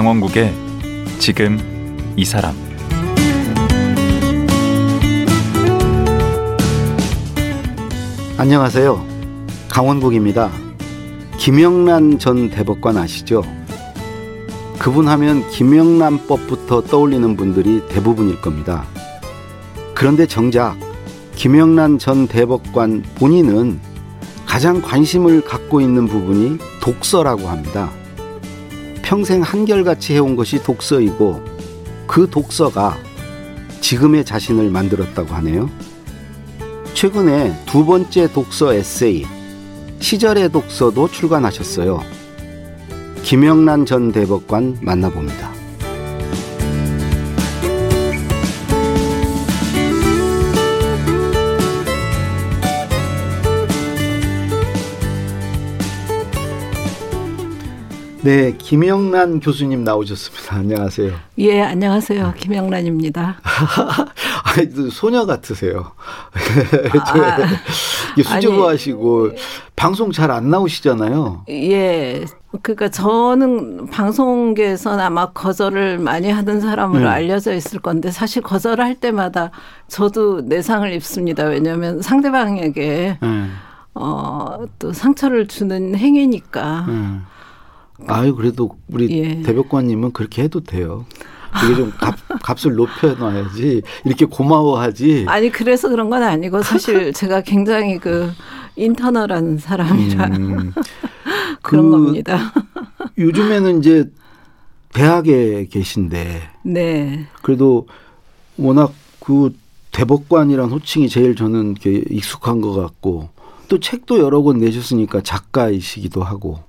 강원국의 지금 이 사람 안녕하세요. 강원국입니다. 김영란 전 대법관 아시죠? 그분 하면 김영란법부터 떠올리는 분들이 대부분일 겁니다. 그런데 정작 김영란 전 대법관 본인은 가장 관심을 갖고 있는 부분이 독서라고 합니다. 평생 한결같이 해온 것이 독서이고 그 독서가 지금의 자신을 만들었다고 하네요. 최근에 두 번째 독서 에세이 시절의 독서도 출간하셨어요. 김영란 전 대법관 만나봅니다. 네, 김영란 교수님 나오셨습니다. 안녕하세요. 예, 안녕하세요. 김영란입니다. 소녀 같으세요. 아, 수줍어 하시고, 방송 잘 안 나오시잖아요. 예. 그러니까 저는 방송계에서는 아마 거절을 많이 하는 사람으로 네. 알려져 있을 건데 사실 거절할 때마다 저도 내상을 입습니다. 왜냐하면 상대방에게 네. 어, 또 상처를 주는 행위니까. 네. 아유 그래도 우리 예. 대법관님은 그렇게 해도 돼요. 이게 좀 값, 값을 높여놔야지 이렇게 고마워하지. 아니 그래서 그런 건 아니고 사실 제가 굉장히 그 인터널한 사람이라 음, 그런 그 겁니다. 요즘에는 이제 대학에 계신데. 네. 그래도 워낙 그 대법관이란 호칭이 제일 저는 익숙한 것 같고 또 책도 여러 권 내셨으니까 작가이시기도 하고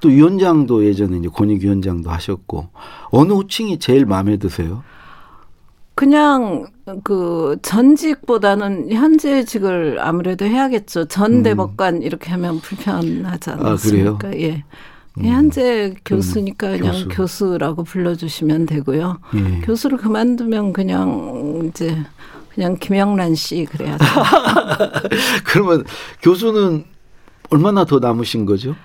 또 위원장도 예전에 이제 권익위원장도 하셨고 어느 호칭이 제일 마음에 드세요? 그냥 그 전직보다는 현재직을 아무래도 해야겠죠. 전 음. 대법관 이렇게 하면 불편하지 않습니까? 아, 예. 음. 현재 교수니까 그냥 교수. 교수 라고 불러주시면 되고요. 예. 교수를 그만두면 그냥 이제 그냥 김영란 씨 그래야죠. 그러면 교수는 얼마나 더 남으신 거죠?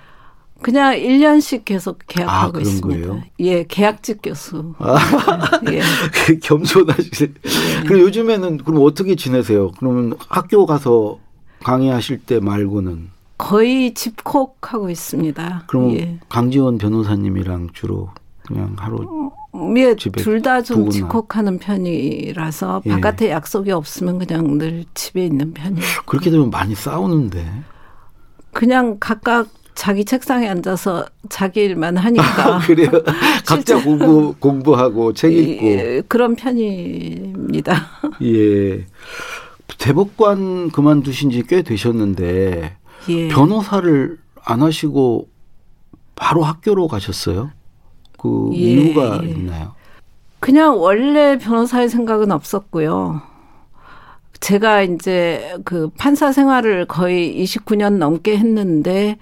그냥 1년씩 계속 계약하고 아, 있습니다. 거예요? 예, 계약직 교수. 아, 예. 겸손하시네. 예. 그럼 요즘에는 그럼 어떻게 지내세요? 그러면 학교 가서 강의하실 때 말고는 거의 집콕하고 있습니다. 그럼 예. 강지원 변호사님이랑 주로 그냥 하루 음, 예, 둘 다 좀 집콕하는 편이라서 예. 바깥에 약속이 없으면 그냥 늘 집에 있는 편이에요. 그렇게 되면 많이 싸우는데. 그냥 각각 자기 책상에 앉아서 자기 일만 하니까. 아, 그래요. 각자 공부 공부하고 책 읽고 예, 그런 편입니다. 예. 대법관 그만두신 지 꽤 되셨는데 예. 변호사를 안 하시고 바로 학교로 가셨어요? 그 예. 이유가 있나요? 그냥 원래 변호사의 생각은 없었고요. 제가 이제 그 판사 생활을 거의 29년 넘게 했는데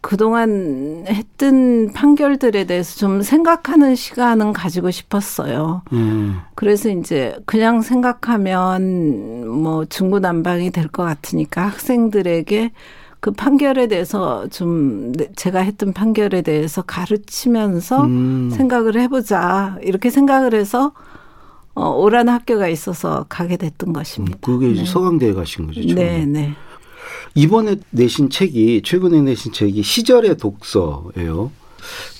그동안 했던 판결들에 대해서 좀 생각하는 시간은 가지고 싶었어요. 음. 그래서 이제 그냥 생각하면 뭐 중구난방이 될 것 같으니까 학생들에게 그 판결에 대해서 좀 제가 했던 판결에 대해서 가르치면서 음. 생각을 해보자 이렇게 생각을 해서 어, 오라는 학교가 있어서 가게 됐던 것입니다. 그게 네. 서강대에 가신 거죠? 네, 네. 이번에 내신 책이 최근에 내신 책이 시절의 독서예요.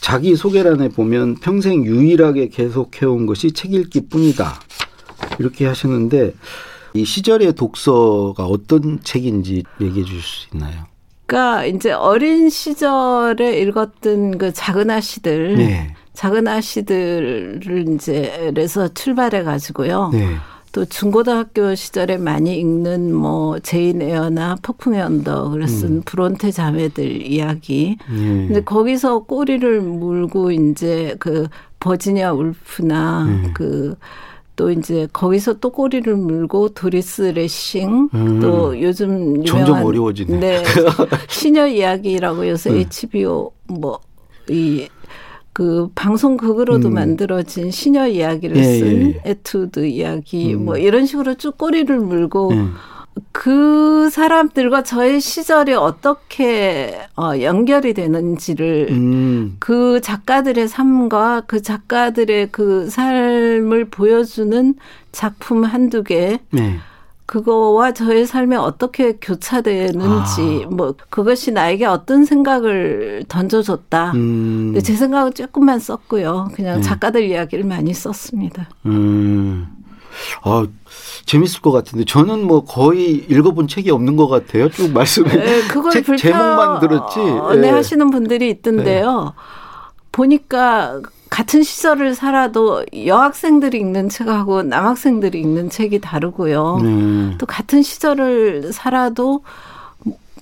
자기 소개란에 보면 평생 유일하게 계속 해온 것이 책 읽기뿐이다. 이렇게 하셨는데 이 시절의 독서가 어떤 책인지 얘기해 주실 수 있나요? 그러니까 이제 어린 시절에 읽었던 그 작은 아씨들, 네. 작은 아씨들을 이제 그래서 출발해 가지고요. 네. 또 중고등학교 시절에 많이 읽는 뭐 제인 에어나 폭풍의 언덕을 쓴 음. 브론테 자매들 이야기. 예. 근데 거기서 꼬리를 물고 이제 그 버지니아 울프나 예. 그또 이제 거기서 또 꼬리를 물고 도리스 레싱 음. 또 요즘 유명한 점점 어려워지네. 네. 시녀 이야기라고 요새 네. HBO 뭐이 그 방송극으로도 음. 만들어진 시녀 이야기를 예, 쓴 예, 예. 에투드 이야기 음. 뭐 이런 식으로 쭉 꼬리를 물고 음. 그 사람들과 저의 시절이 어떻게 어, 연결이 되는지를 음. 그 작가들의 삶과 그 작가들의 그 삶을 보여주는 작품 한두 개 네. 그거와 저의 삶에 어떻게 교차되는지 아. 뭐 그것이 나에게 어떤 생각을 던져줬다. 음. 근데 제 생각은 조금만 썼고요. 그냥 네. 작가들 이야기를 많이 썼습니다. 음. 아, 재밌을 것 같은데 저는 뭐 거의 읽어본 책이 없는 것 같아요. 쭉 말씀해. 예, 그걸 책 제목만 들었지. 네, 예. 하시는 분들이 있던데요. 보니까 같은 시절을 살아도 여학생들이 읽는 책하고 남학생들이 읽는 책이 다르고요. 네. 또 같은 시절을 살아도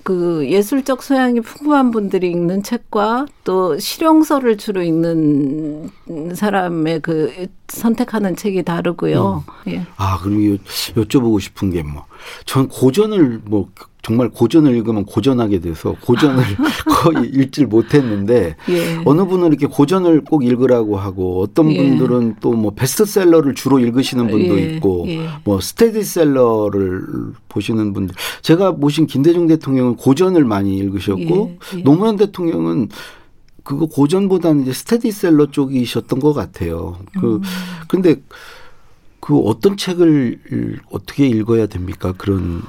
그 예술적 소양이 풍부한 분들이 읽는 책과 또 실용서를 주로 읽는 사람의 그 선택하는 책이 다르고요. 예. 아, 그럼 요, 여쭤보고 싶은 게 뭐, 전 고전을 뭐, 정말 고전을 읽으면 고전하게 돼서 고전을 거의 읽질 못했는데 예. 어느 분은 이렇게 고전을 꼭 읽으라고 하고 어떤 예. 분들은 또뭐 베스트셀러를 주로 읽으시는 분도 예, 있고 예. 뭐 스테디셀러를 보시는 분들 제가 모신 김대중 대통령은 고전을 많이 읽으셨고 예, 예. 노무현 대통령은 그거 고전보다는 이제 스테디셀러 쪽이셨던 것 같아요. 음. 그 근데 그 어떤 책을 읽- 어떻게 읽어야 됩니까? 그런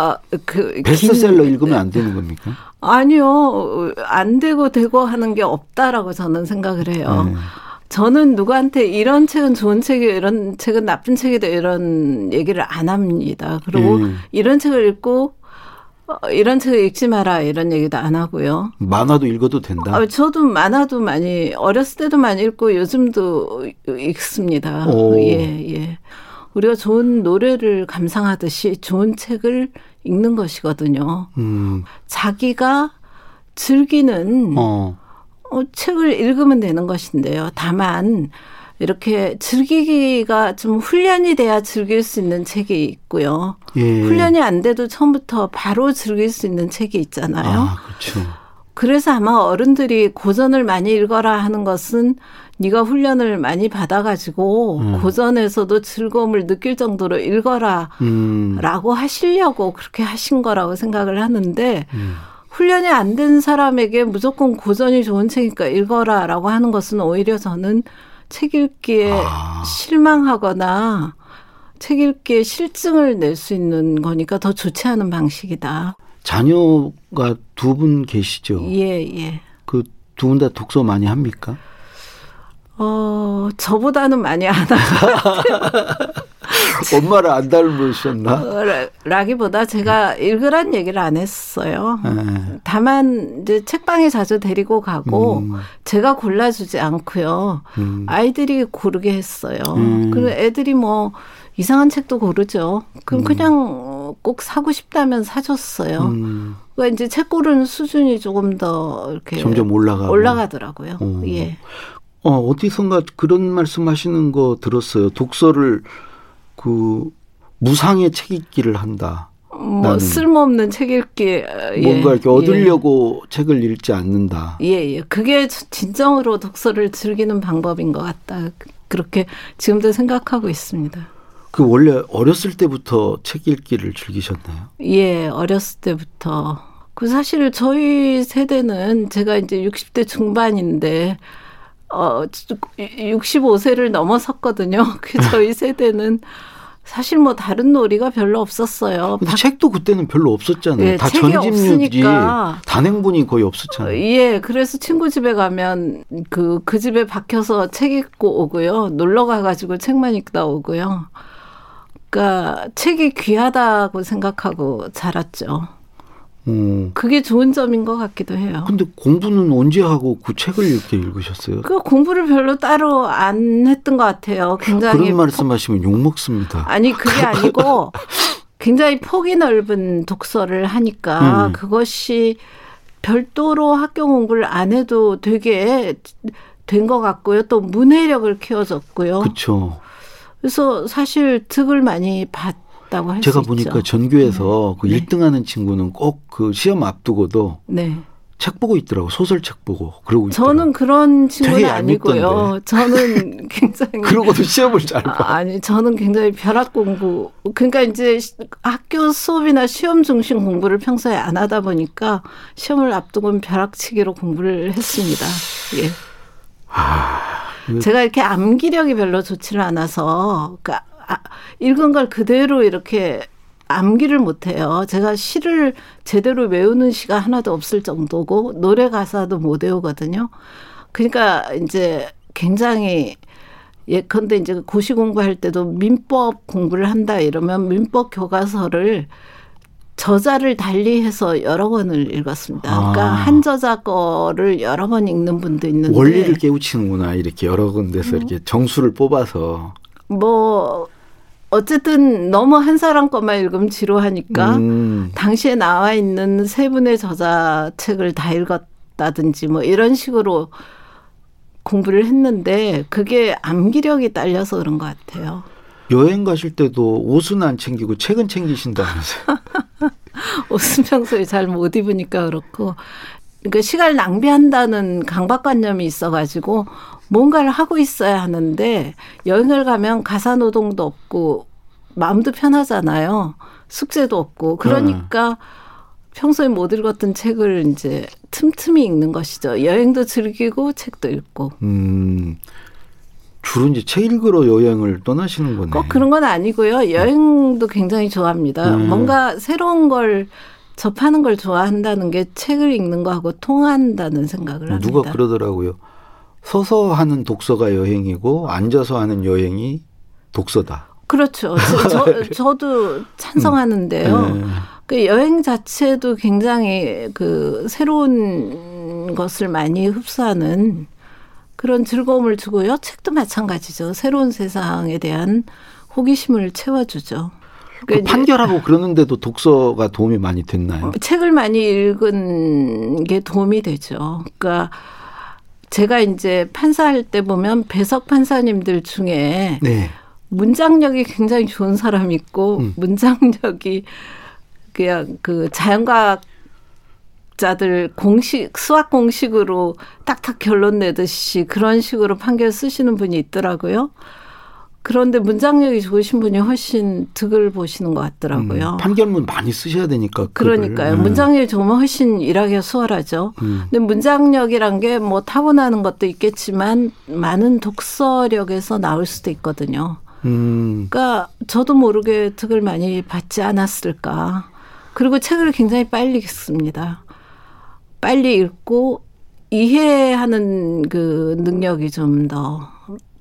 아, 그 베스트셀러 긴- 읽으면 안 되는 겁니까? 아니요. 안 되고 되고 하는 게 없다라고 저는 생각을 해요. 네. 저는 누구한테 이런 책은 좋은 책이에요, 이런 책은 나쁜 책이다, 이런 얘기를 안 합니다. 그리고 음. 이런 책을 읽고, 어, 이런 책을 읽지 마라, 이런 얘기도 안 하고요. 만화도 읽어도 된다. 아, 저도 만화도 많이, 어렸을 때도 많이 읽고, 요즘도 읽습니다. 오. 예, 예. 우리가 좋은 노래를 감상하듯이 좋은 책을 읽는 것이거든요. 음. 자기가 즐기는 어. 어, 책을 읽으면 되는 것인데요. 다만 이렇게 즐기기가 좀 훈련이 돼야 즐길 수 있는 책이 있고요. 예. 훈련이 안 돼도 처음부터 바로 즐길 수 있는 책이 있잖아요. 아, 그렇죠. 그래서 아마 어른들이 고전을 많이 읽어라 하는 것은 네가 훈련을 많이 받아가지고 음. 고전에서도 즐거움을 느낄 정도로 읽어라 음. 라고 하시려고 그렇게 하신 거라고 생각을 하는데 음. 훈련이 안 된 사람에게 무조건 고전이 좋은 책이니까 읽어라 라고 하는 것은 오히려 저는 책 읽기에 아. 실망하거나 책 읽기에 실증을 낼 수 있는 거니까 더 좋지 않은 방식이다. 자녀가 두 분 계시죠? 예, 예. 그 두 분 다 독서 많이 합니까? 어, 저보다는 많이 안 하고, 엄마를 안 닮으셨나? 라기보다 제가 읽으란 얘기를 안 했어요. 예. 다만, 이제 책방에 자주 데리고 가고, 음. 제가 골라주지 않고요. 음. 아이들이 고르게 했어요. 음. 그리고 애들이 뭐, 이상한 책도 고르죠. 그럼 음. 그냥 꼭 사고 싶다면 사줬어요. 음. 그러니까 이제 책 고르는 수준이 조금 더 이렇게 점점 올라가고. 올라가더라고요. 어. 예. 어, 어디선가 그런 말씀 하시는 거 들었어요. 독서를 그 무상의 책 읽기를 한다. 뭐 쓸모없는 책 읽기 예. 뭔가 이렇게 예. 얻으려고 책을 읽지 않는다. 예, 예. 그게 진정으로 독서를 즐기는 방법인 것 같다. 그렇게 지금도 생각하고 있습니다. 그 원래 어렸을 때부터 책 읽기를 즐기셨나요? 예, 어렸을 때부터. 그 사실 저희 세대는 제가 이제 60대 중반인데, 어, 65세를 넘어섰거든요. 그 저희 세대는 사실 뭐 다른 놀이가 별로 없었어요. 근데 책도 그때는 별로 없었잖아요. 예, 다 없으니까. 단행본이 거의 없었잖아요. 예, 그래서 친구 집에 가면 그, 그 집에 박혀서 책 읽고 오고요. 놀러 가가지고 책만 읽다 오고요. 그러니까 책이 귀하다고 생각하고 자랐죠. 어. 그게 좋은 점인 것 같기도 해요. 근데 공부는 언제 하고 그 책을 이렇게 읽으셨어요? 그 공부를 별로 따로 안 했던 것 같아요. 굉장히 그런 말씀하시면 욕 먹습니다. 아니 그게 아니고 굉장히 폭이 넓은 독서를 하니까 음. 그것이 별도로 학교 공부를 안 해도 되게 된 것 같고요. 또 문해력을 키워줬고요. 그렇죠. 그래서 사실 득을 많이 봤다고 할수 제가 있죠. 보니까 전교에서 그 네. 1등하는 친구는 꼭 그 시험 앞두고도 네. 책 보고 있더라고 소설 책 보고 그러고 저는 그런 친구는 아니고요. 저는 굉장히 그러고도 시험을 잘 봐. 아, 아니 저는 굉장히 벼락 공부 그러니까 이제 시- 학교 수업이나 시험 중심 공부를 평소에 안 하다 보니까 시험을 앞두고는 벼락치기로 공부를 했습니다. 예. 이거- 제가 이렇게 암기력이 별로 좋지를 않아서 그러니까 아, 읽은 걸 그대로 이렇게 암기를 못해요. 제가 시를 제대로 외우는 시가 하나도 없을 정도고 노래 가사도 못 외우거든요. 그러니까 이제 굉장히 예컨대 이제 고시 공부할 때도 민법 공부를 한다 이러면 민법 교과서를 저자를 달리해서 여러 권을 읽었습니다. 그러니까 아. 한 저자 거를 여러 번 읽는 분도 있는데 원리를 깨우치는구나 이렇게 여러 군데서 이렇게 정수를 뽑아서 뭐 어쨌든 너무 한 사람 것만 읽으면 지루하니까 음, 당시에 나와 있는 세 분의 저자 책을 다 읽었다든지 뭐 이런 식으로 공부를 했는데 그게 암기력이 딸려서 그런 것 같아요. 여행 가실 때도 옷은 안 챙기고 책은 챙기신다면서요. 옷은 평소에 잘 못 입으니까 그렇고 그러니까 시간을 낭비한다는 강박관념이 있어가지고 뭔가를 하고 있어야 하는데 여행을 가면 가사 노동도 없고 마음도 편하잖아요. 숙제도 없고 그러니까 평소에 못 읽었던 책을 이제 틈틈이 읽는 것이죠. 여행도 즐기고 책도 읽고 음, 주로 이제 책 읽으러 여행을 떠나시는 거네. 꼭 그런 건 아니고요. 여행도 굉장히 좋아합니다. 음. 뭔가 새로운 걸 접하는 걸 좋아한다는 게 책을 읽는 거하고 통한다는 생각을 합니다. 누가 그러더라고요. 서서 하는 독서가 여행이고 앉아서 하는 여행이 독서다. 그렇죠. 저, 저, 저도 찬성하는데요. 네. 그 여행 자체도 굉장히 그 새로운 것을 많이 흡수하는 그런 즐거움을 주고요. 책도 마찬가지죠. 새로운 세상에 대한 호기심을 채워주죠. 그 그러니까 판결하고 그러는데도 독서가 도움이 많이 됐나요? 책을 많이 읽은 게 도움이 되죠. 그러니까 제가 이제 판사할 때 보면 배석 판사님들 중에 네. 문장력이 굉장히 좋은 사람이 있고 음. 문장력이 그냥 그 자연과학 자들 공식 수학 공식으로 딱딱 결론 내듯이 그런 식으로 판결 쓰시는 분이 있더라고요. 그런데 문장력이 좋으신 분이 훨씬 득을 보시는 것 같더라고요. 음, 판결문 많이 쓰셔야 되니까. 그러니까요. 네. 문장력이 좋으면 훨씬 일하기가 수월하죠. 음. 근데 문장력이란 게 뭐 타고나는 것도 있겠지만 많은 독서력에서 나올 수도 있거든요. 음, 그러니까 저도 모르게 득을 많이 받지 않았을까. 그리고 책을 굉장히 빨리 읽습니다. 빨리 읽고 이해하는 그 능력이 좀 더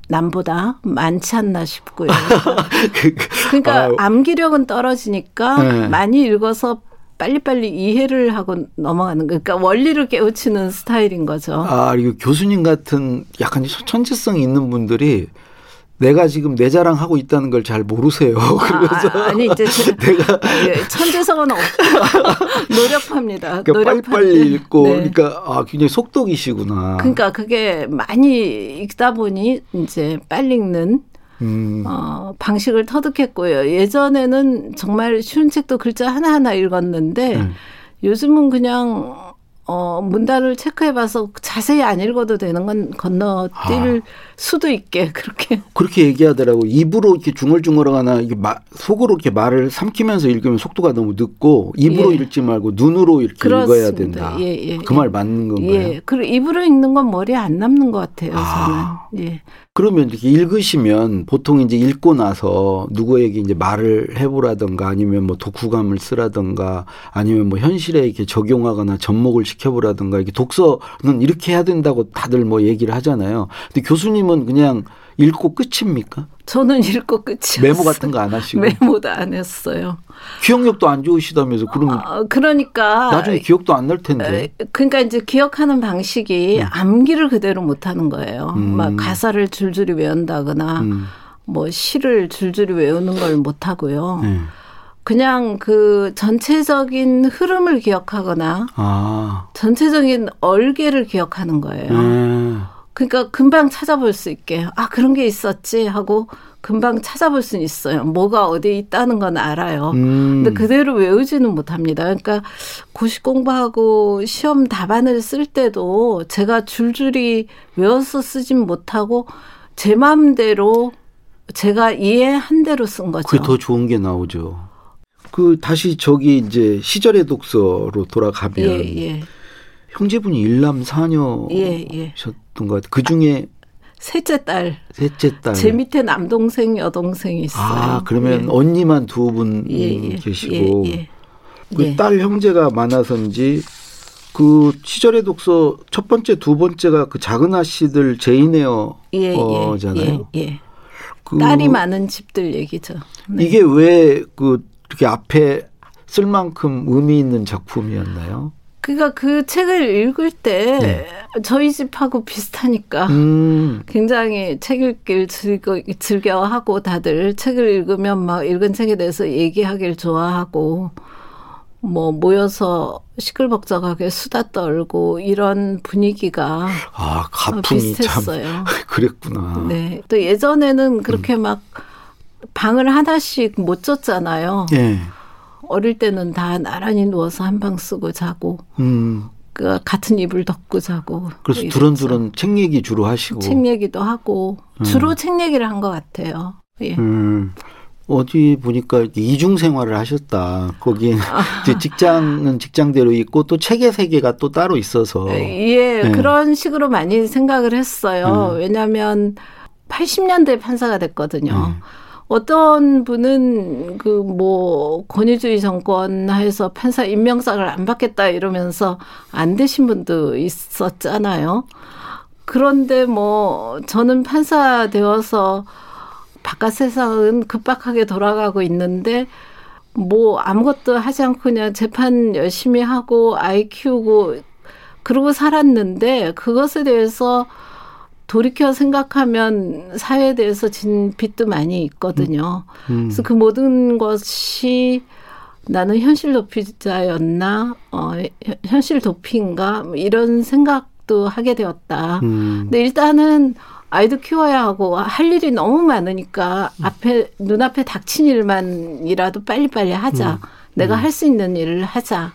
남보다 많지 않나 싶고요. 그, 그러니까 아유. 암기력은 떨어지니까 네. 많이 읽어서 빨리빨리 이해를 하고 넘어가는 거. 그러니까 원리를 깨우치는 스타일인 거죠. 아, 그리고 교수님 같은 약간 천재성이 있는 분들이 내가 지금 내 자랑하고 있다는 걸 잘 모르세요. 그래서 아, 니 이제 제- 내가 예, 천재성은 없고 노력합니다. 그러니까 노력하는데. 빨리빨리 읽고 네. 그러니까 아, 굉장히 속독이시구나. 그러니까 그게 많이 읽다 보니 이제 빨리 읽는 음, 어, 방식을 터득했고요. 예전에는 정말 쉬운 책도 글자 하나하나 읽었는데 음. 요즘은 그냥 어, 문단을 체크해봐서 자세히 안 읽어도 되는 건 건너뛸 수도 있게 그렇게 그렇게 얘기하더라고. 입으로 이렇게 중얼중얼하거나 이게 마, 속으로 이렇게 말을 삼키면서 읽으면 속도가 너무 늦고 입으로 예. 읽지 말고 눈으로 이렇게 읽어야 그렇습니다. 된다. 예, 예, 그 말 맞는 건가요? 예. 그리고 입으로 읽는 건 머리에 안 남는 것 같아요. 아. 저는. 예. 그러면 이렇게 읽으시면 보통 이제 읽고 나서 누구에게 이제 말을 해보라든가 아니면 뭐 독후감을 쓰라든가 아니면 뭐 현실에 이렇게 적용하거나 접목을 시켜보라든가 이렇게 독서는 이렇게 해야 된다고 다들 뭐 얘기를 하잖아요. 근데 교수님은 그냥 읽고 끝입니까? 저는 읽고 끝이었어요. 메모 같은 거 안 하시고 메모도 안 했어요. 기억력도 안 좋으시다면서 그러면 어, 그러니까 나중에 기억도 안 날 텐데. 에, 그러니까 이제 기억하는 방식이 암기를 그대로 못 하는 거예요. 음. 막 가사를 줄줄이 외운다거나 음. 뭐 시를 줄줄이 외우는 걸 못 하고요. 네. 그냥 그 전체적인 흐름을 기억하거나 아. 전체적인 얼개를 기억하는 거예요. 네. 그러니까 금방 찾아볼 수 있게 아 그런 게 있었지 하고 금방 찾아볼 수는 있어요. 뭐가 어디에 있다는 건 알아요. 음. 근데 그대로 외우지는 못합니다. 그러니까 고시 공부하고 시험 답안을 쓸 때도 제가 줄줄이 외워서 쓰진 못하고 제 마음대로 제가 이해한 대로 쓴 거죠. 그게 더 좋은 게 나오죠. 그 다시 저기 이제 시절의 독서로 돌아가면 예, 예. 형제분이 일남 사녀셨 던 예, 예. 것 같아요. 그 중에 셋째 딸. 셋째 딸. 제 밑에 남동생, 여동생이 있어요. 아 그러면 예. 언니만 두분 예, 예. 계시고 예, 예. 그 예. 딸 형제가 많아서인지 그 시절의 독서 첫 번째 두 번째가 그 작은 아씨들 제이네어 예, 어잖아요. 예, 예. 그 딸이 많은 집들 얘기죠. 네. 이게 왜 그 이렇게 앞에 쓸 만큼 의미 있는 작품이었나요? 그러니까 그 책을 읽을 때 저희 집하고 비슷하니까 네. 음, 굉장히 책 읽기를 즐거, 즐겨하고 다들 책을 읽으면 막 읽은 책에 대해서 얘기하길 좋아하고 뭐 모여서 시끌벅적하게 수다 떨고 이런 분위기가 아 가풍이 참 비슷했어요. 그랬구나. 네. 또 예전에는 그렇게 음. 막 방을 하나씩 못 줬잖아요. 예. 어릴 때는 다 나란히 누워서 한 방 쓰고 자고 음. 그 같은 이불 덮고 자고 그래서 이랬죠. 두런두런 책 얘기 주로 하시고. 책 얘기도 하고 주로 책 얘기를 한 것 같아요. 예. 음. 어디 보니까 이중 생활을 하셨다. 거기에 아. 직장은 직장대로 있고 또 책의 세계가 또 따로 있어서. 예, 네. 그런 식으로 많이 생각을 했어요. 왜냐하면 80년대 판사가 됐거든요. 네. 어떤 분은 그 뭐 권위주의 정권 하에서 판사 임명장을 안 받겠다 이러면서 안 되신 분도 있었잖아요. 그런데 뭐 저는 판사 되어서 바깥 세상은 급박하게 돌아가고 있는데 뭐 아무것도 하지 않고 그냥 재판 열심히 하고 아이 키우고 그러고 살았는데 그것에 대해서 돌이켜 생각하면 사회에 대해서 진 빚도 많이 있거든요. 음. 그래서 그 모든 것이 나는 현실 도피자였나, 어, 현- 현실 도피인가, 뭐 이런 생각도 하게 되었다. 음. 근데 일단은 아이도 키워야 하고 할 일이 너무 많으니까 앞에 눈앞에 닥친 일만이라도 빨리빨리 하자. 내가 할 수 있는 일을 하자.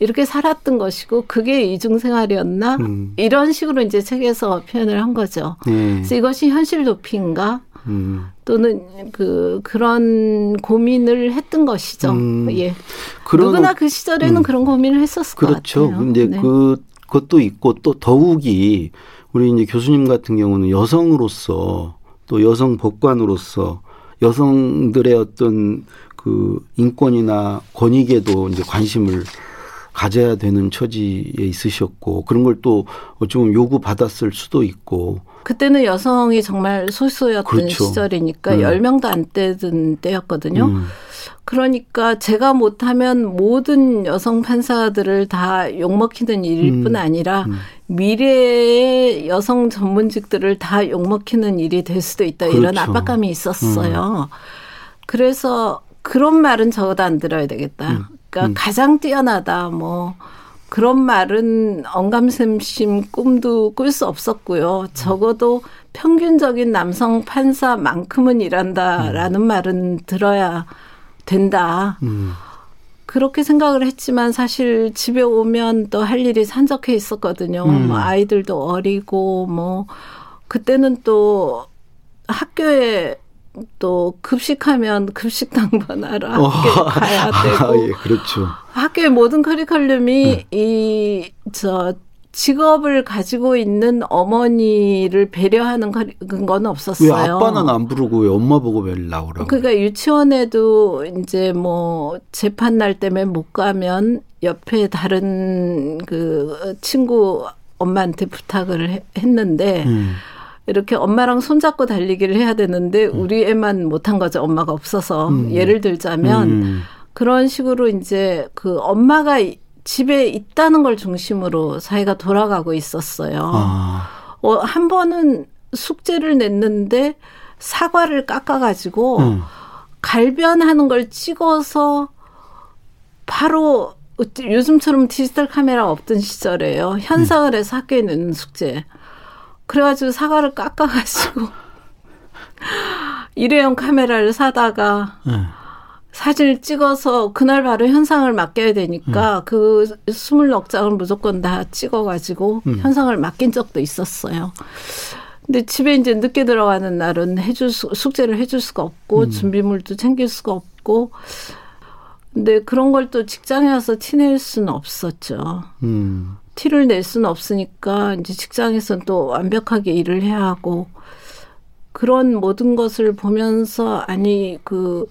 이렇게 살았던 것이고 그게 이중 생활이었나? 음. 이런 식으로 이제 책에서 표현을 한 거죠. 예. 그래서 이것이 현실 도피인가? 음. 또는 그 그런 고민을 했던 것이죠. 음. 예. 누구나 그 시절에는 음. 그런 고민을 했었을 그렇죠. 것 같아요. 근데 네. 그 그것도 있고 또 더욱이 우리 이제 교수님 같은 경우는 여성으로서 또 여성 법관으로서 여성들의 어떤 그 인권이나 권익에도 이제 관심을 가져야 되는 처지에 있으셨고 그런 걸 또 어쩌면 요구 받았을 수도 있고 그때는 여성이 정말 소수였던 그렇죠. 시절이니까 음. 열 10명도 안 되던 때였거든요. 음. 그러니까 제가 못하면 모든 여성 판사들을 다 욕먹히는 일일 음. 뿐 아니라 음. 미래의 여성 전문직들을 다 욕먹히는 일이 될 수도 있다. 이런 그렇죠. 압박감이 있었어요. 그래서 그런 말은 적어도 안 들어야 되겠다. 음. 그러니까 음. 가장 뛰어나다. 뭐 그런 말은 언감샘심 꿈도 꿀 수 없었고요. 적어도 평균적인 남성 판사만큼은 일한다라는 말은 들어야 된다. 음. 그렇게 생각을 했지만 사실 집에 오면 또 할 일이 산적해 있었거든요. 음. 뭐 아이들도 어리고 뭐 그때는 또 학교에 또 급식하면 급식 당번하러 학교에 가야 되고 아, 예, 그렇죠. 학교의 모든 커리큘럼이 네. 이저 직업을 가지고 있는 어머니를 배려하는 커리- 그건 왜 없었어요. 아빠는 안 부르고 왜 엄마 보고 매일 나오라고? 그러니까 유치원에도 이제 뭐 재판 날 때문에 못 가면 옆에 다른 그 친구 엄마한테 부탁을 해- 했는데 음. 이렇게 엄마랑 손잡고 달리기를 해야 되는데 우리 애만 못한 거죠. 엄마가 없어서. 음. 예를 들자면 음. 그런 식으로 이제 그 엄마가 이- 집에 있다는 걸 중심으로 사회가 돌아가고 있었어요. 아. 어, 한 번은 숙제를 냈는데 사과를 깎아가지고 음. 갈변하는 걸 찍어서 바로 요즘처럼 디지털 카메라 없던 시절에요. 현상을 해서 학교에 내는 숙제. 그래가지고 사과를 깎아가지고 일회용 카메라를 사다가 네. 사진을 찍어서 그날 바로 현상을 맡겨야 되니까 그 스물 넉 장을 무조건 다 찍어가지고 음. 현상을 맡긴 적도 있었어요. 근데 집에 이제 늦게 들어가는 날은 해줄 수, 숙제를 해줄 수가 없고 음. 준비물도 챙길 수가 없고 근데 그런 걸 또 직장에 와서 티낼 수는 없었죠. 음. 티를 낼 수는 없으니까 이제 직장에서는 또 완벽하게 일을 해야 하고 그런 모든 것을 보면서 아니 그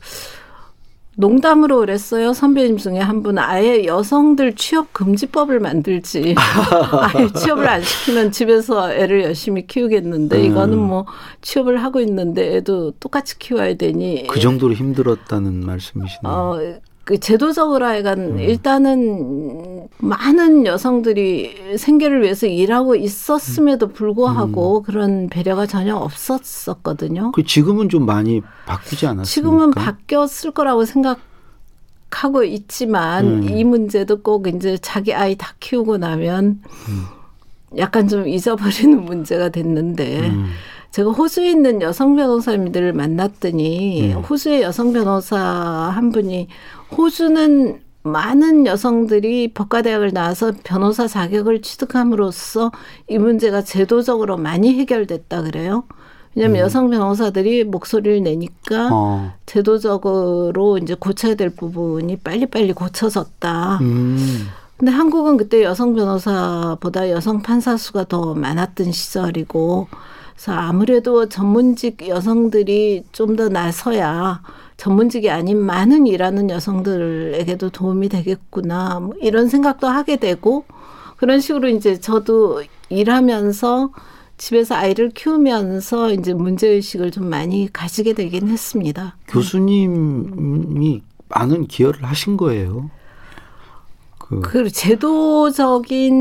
농담으로 그랬어요. 선배님 중에 한 분은 아예 여성들 취업 금지법을 만들지. 아예 취업을 안 시키면 집에서 애를 열심히 키우겠는데 이거는 뭐 취업을 하고 있는데 애도 똑같이 키워야 되니. 그 정도로 힘들었다는 말씀이시네요. 어, 그 제도적으로 하여간 일단은 많은 여성들이 생계를 위해서 일하고 있었음에도 불구하고 그런 배려가 전혀 없었었거든요. 그 지금은 좀 많이 바뀌지 않았습니까? 지금은 바뀌었을 거라고 생각 하고 있지만 음. 이 문제도 꼭 이제 자기 아이 다 키우고 나면 약간 좀 잊어버리는 문제가 됐는데 음. 제가 호주에 있는 여성 변호사님들을 만났더니 음. 호주의 여성 변호사 한 분이 호주는 많은 여성들이 법과대학을 나와서 변호사 자격을 취득함으로써 이 문제가 제도적으로 많이 해결됐다 그래요. 왜냐하면 여성 변호사들이 목소리를 내니까 음. 어. 제도적으로 이제 고쳐야 될 부분이 빨리빨리 고쳐졌다. 음. 근데 한국은 그때 여성 변호사보다 여성 판사 수가 더 많았던 시절이고, 그래서 아무래도 전문직 여성들이 좀 더 나서야 전문직이 아닌 많은 일하는 여성들에게도 도움이 되겠구나, 뭐 이런 생각도 하게 되고, 그런 식으로 이제 저도 일하면서 집에서 아이를 키우면서 이제 문제 의식을 좀 많이 가지게 되긴 했습니다. 교수님이 많은 기여를 하신 거예요. 그, 그 제도적인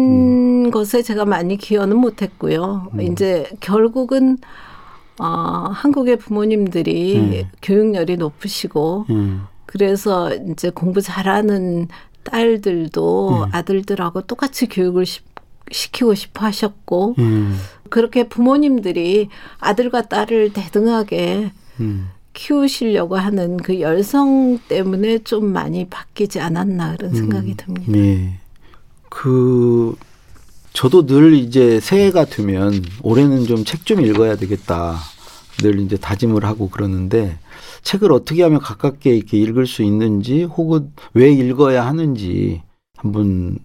것에 제가 많이 기여는 못했고요. 이제 결국은 어, 한국의 부모님들이 네. 교육열이 높으시고 음. 그래서 이제 공부 잘하는 딸들도 네. 아들들하고 똑같이 교육을 시, 시키고 싶어 하셨고 음. 그렇게 부모님들이 아들과 딸을 대등하게 음. 키우시려고 하는 그 열성 때문에 좀 많이 바뀌지 않았나 그런 생각이 듭니다. 네. 그 저도 늘 이제 새해가 되면 올해는 좀책좀 읽어야 되겠다. 늘 이제 다짐을 하고 그러는데 책을 어떻게 하면 가깝게 이렇게 읽을 수 있는지 혹은 왜 읽어야 하는지 한번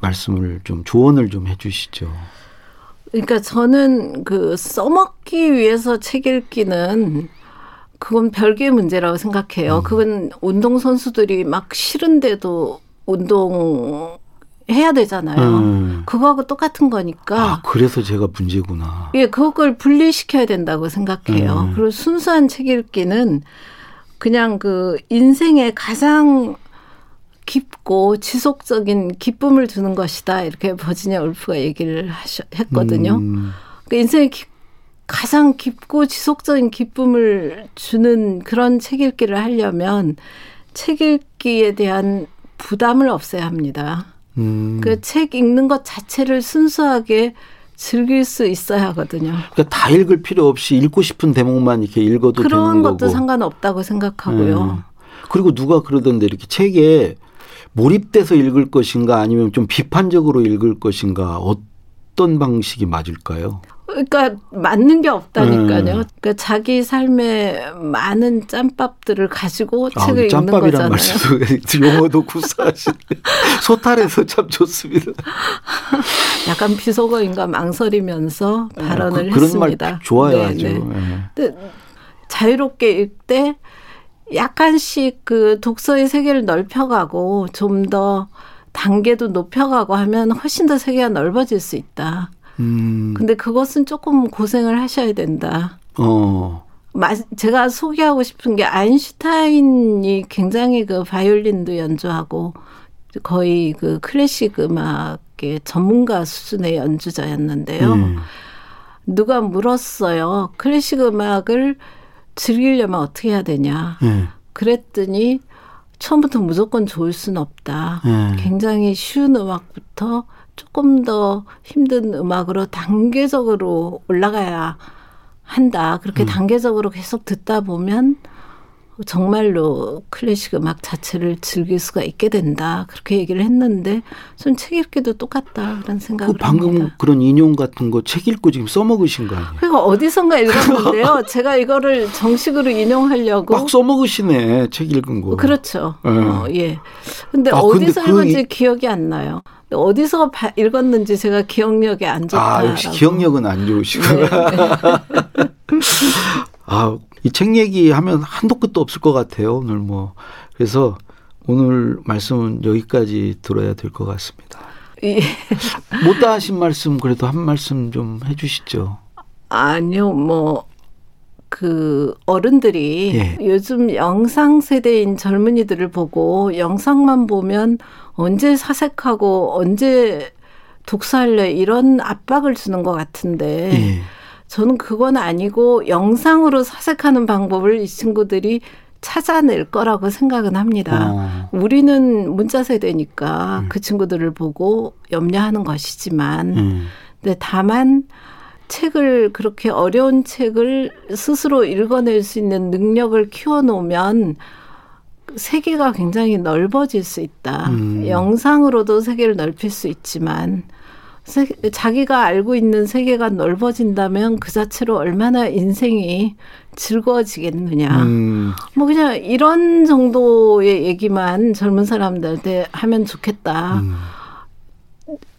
말씀을 좀 조언을 좀 해주시죠. 그러니까 저는 그 써먹기 위해서 책 읽기는 그건 별개의 문제라고 생각해요. 그건 운동 선수들이 막 싫은데도 운동 해야 되잖아요. 음. 그거하고 똑같은 거니까. 아 그래서 제가 문제구나. 예, 그걸 분리시켜야 된다고 생각해요. 음. 그리고 순수한 책 읽기는 그냥 그 인생의 가장 깊고 지속적인 기쁨을 주는 것이다. 이렇게 버지니아 울프가 얘기를 하셔, 했거든요. 음. 그 인생의 기- 가장 깊고 지속적인 기쁨을 주는 그런 책 읽기를 하려면 책 읽기에 대한 부담을 없애야 합니다. 음. 그책 읽는 것 자체를 순수하게 즐길 수 있어야 하거든요. 그러니까 다 읽을 필요 없이 읽고 싶은 대목만 이렇게 읽어도 그런 되는 것도 거고. 상관없다고 생각하고요. 음. 그리고 누가 그러던데 이렇게 책에 몰입돼서 읽을 것인가 아니면 좀 비판적으로 읽을 것인가 어떤 방식이 맞을까요? 그러니까 맞는 게 없다니까요. 음. 그러니까 자기 삶에 많은 짬밥들을 가지고 아, 책을 읽는 짬밥이란 거잖아요. 말씀도 용어도 구사하시네. 소탈해서 참 좋습니다. 약간 비속어인가 망설이면서 발언을 그, 그런 했습니다. 말 좋아요, 네, 아주. 네. 예. 근데 자유롭게 읽되 약간씩 그 독서의 세계를 넓혀가고 좀 더 단계도 높여가고 하면 훨씬 더 세계가 넓어질 수 있다. 음, 근데 그것은 조금 고생을 하셔야 된다. 어, 마- 제가 소개하고 싶은 게 아인슈타인이 굉장히 그 바이올린도 연주하고 거의 그 클래식 음악의 전문가 수준의 연주자였는데요. 음, 누가 물었어요. 클래식 음악을 즐기려면 어떻게 해야 되냐. 예, 그랬더니 처음부터 무조건 좋을 수는 없다. 예. 굉장히 쉬운 음악부터 조금 더 힘든 음악으로 단계적으로 올라가야 한다. 그렇게 음. 단계적으로 계속 듣다 보면 정말로 클래식 음악 자체를 즐길 수가 있게 된다. 그렇게 얘기를 했는데 전 책 읽기도 똑같다. 그런 그 생각을 방금 합니다. 그런 인용 같은 거 책 읽고 지금 써먹으신 거 아니에요? 그러니까 어디선가 읽었는데요. 제가 이거를 정식으로 인용하려고 막 써먹으시네 책 읽은 거. 그렇죠. 예. 어, 예. 근데 아, 근데 어디서 그 읽은지 이- 기억이 안 나요. 어디서 바- 읽었는지 제가 기억력이 안 좋다. 아 역시 기억력은 안 좋으시고. 네, 아, 이 책 얘기하면 한도 끝도 없을 것 같아요, 오늘 뭐. 그래서 오늘 말씀은 여기까지 들어야 될 것 같습니다. 예. 못다 하신 말씀 그래도 한 말씀 좀 해주시죠. 아니요, 뭐, 그, 어른들이 예. 요즘 영상 세대인 젊은이들을 보고 영상만 보면 언제 사색하고 언제 독서할래 이런 압박을 주는 것 같은데 예. 저는 그건 아니고 영상으로 사색하는 방법을 이 친구들이 찾아낼 거라고 생각은 합니다. 어, 우리는 문자 세대니까 음. 그 친구들을 보고 염려하는 것이지만 음. 근데 다만 책을 그렇게 어려운 책을 스스로 읽어낼 수 있는 능력을 키워놓으면 세계가 굉장히 넓어질 수 있다. 음. 영상으로도 세계를 넓힐 수 있지만 세- 자기가 알고 있는 세계가 넓어진다면 그 자체로 얼마나 인생이 즐거워지겠느냐. 음, 뭐 그냥 이런 정도의 얘기만 젊은 사람들한테 하면 좋겠다. 음,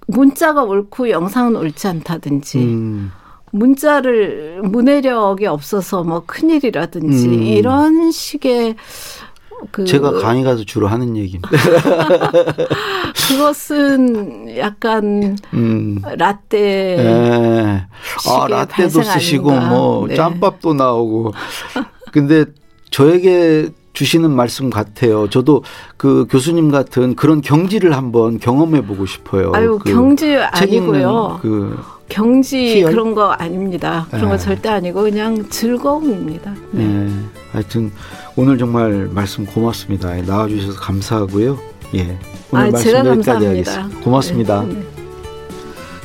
문자가 옳고 영상은 옳지 않다든지 음. 문자를 문해력이 없어서 뭐 큰일이라든지 음. 이런 식의 그 제가 강의 가서 주로 하는 얘기입니다. 그것은 약간 음. 라떼 예. 아, 라떼도 쓰시고 아닌가. 뭐 네. 짬밥도 나오고. 근데 저에게 주시는 말씀 같아요. 저도 그 교수님 같은 그런 경지를 한번 경험해 보고 싶어요. 아유 그 경지 아니고요. 그 경지 희열? 그런 거 아닙니다. 그런 거 네. 절대 아니고 그냥 즐거움입니다. 네. 예. 하여튼 오늘 정말 말씀 고맙습니다. 예, 나와 주셔서 감사하고요. 예. 오늘 아, 말씀 여기까지 감사합니다. 하겠습니다. 고맙습니다. 네, 네.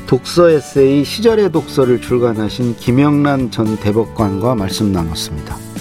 독서 에세이 시절의 독서를 출간하신 김영란 전 대법관과 말씀 나눴습니다.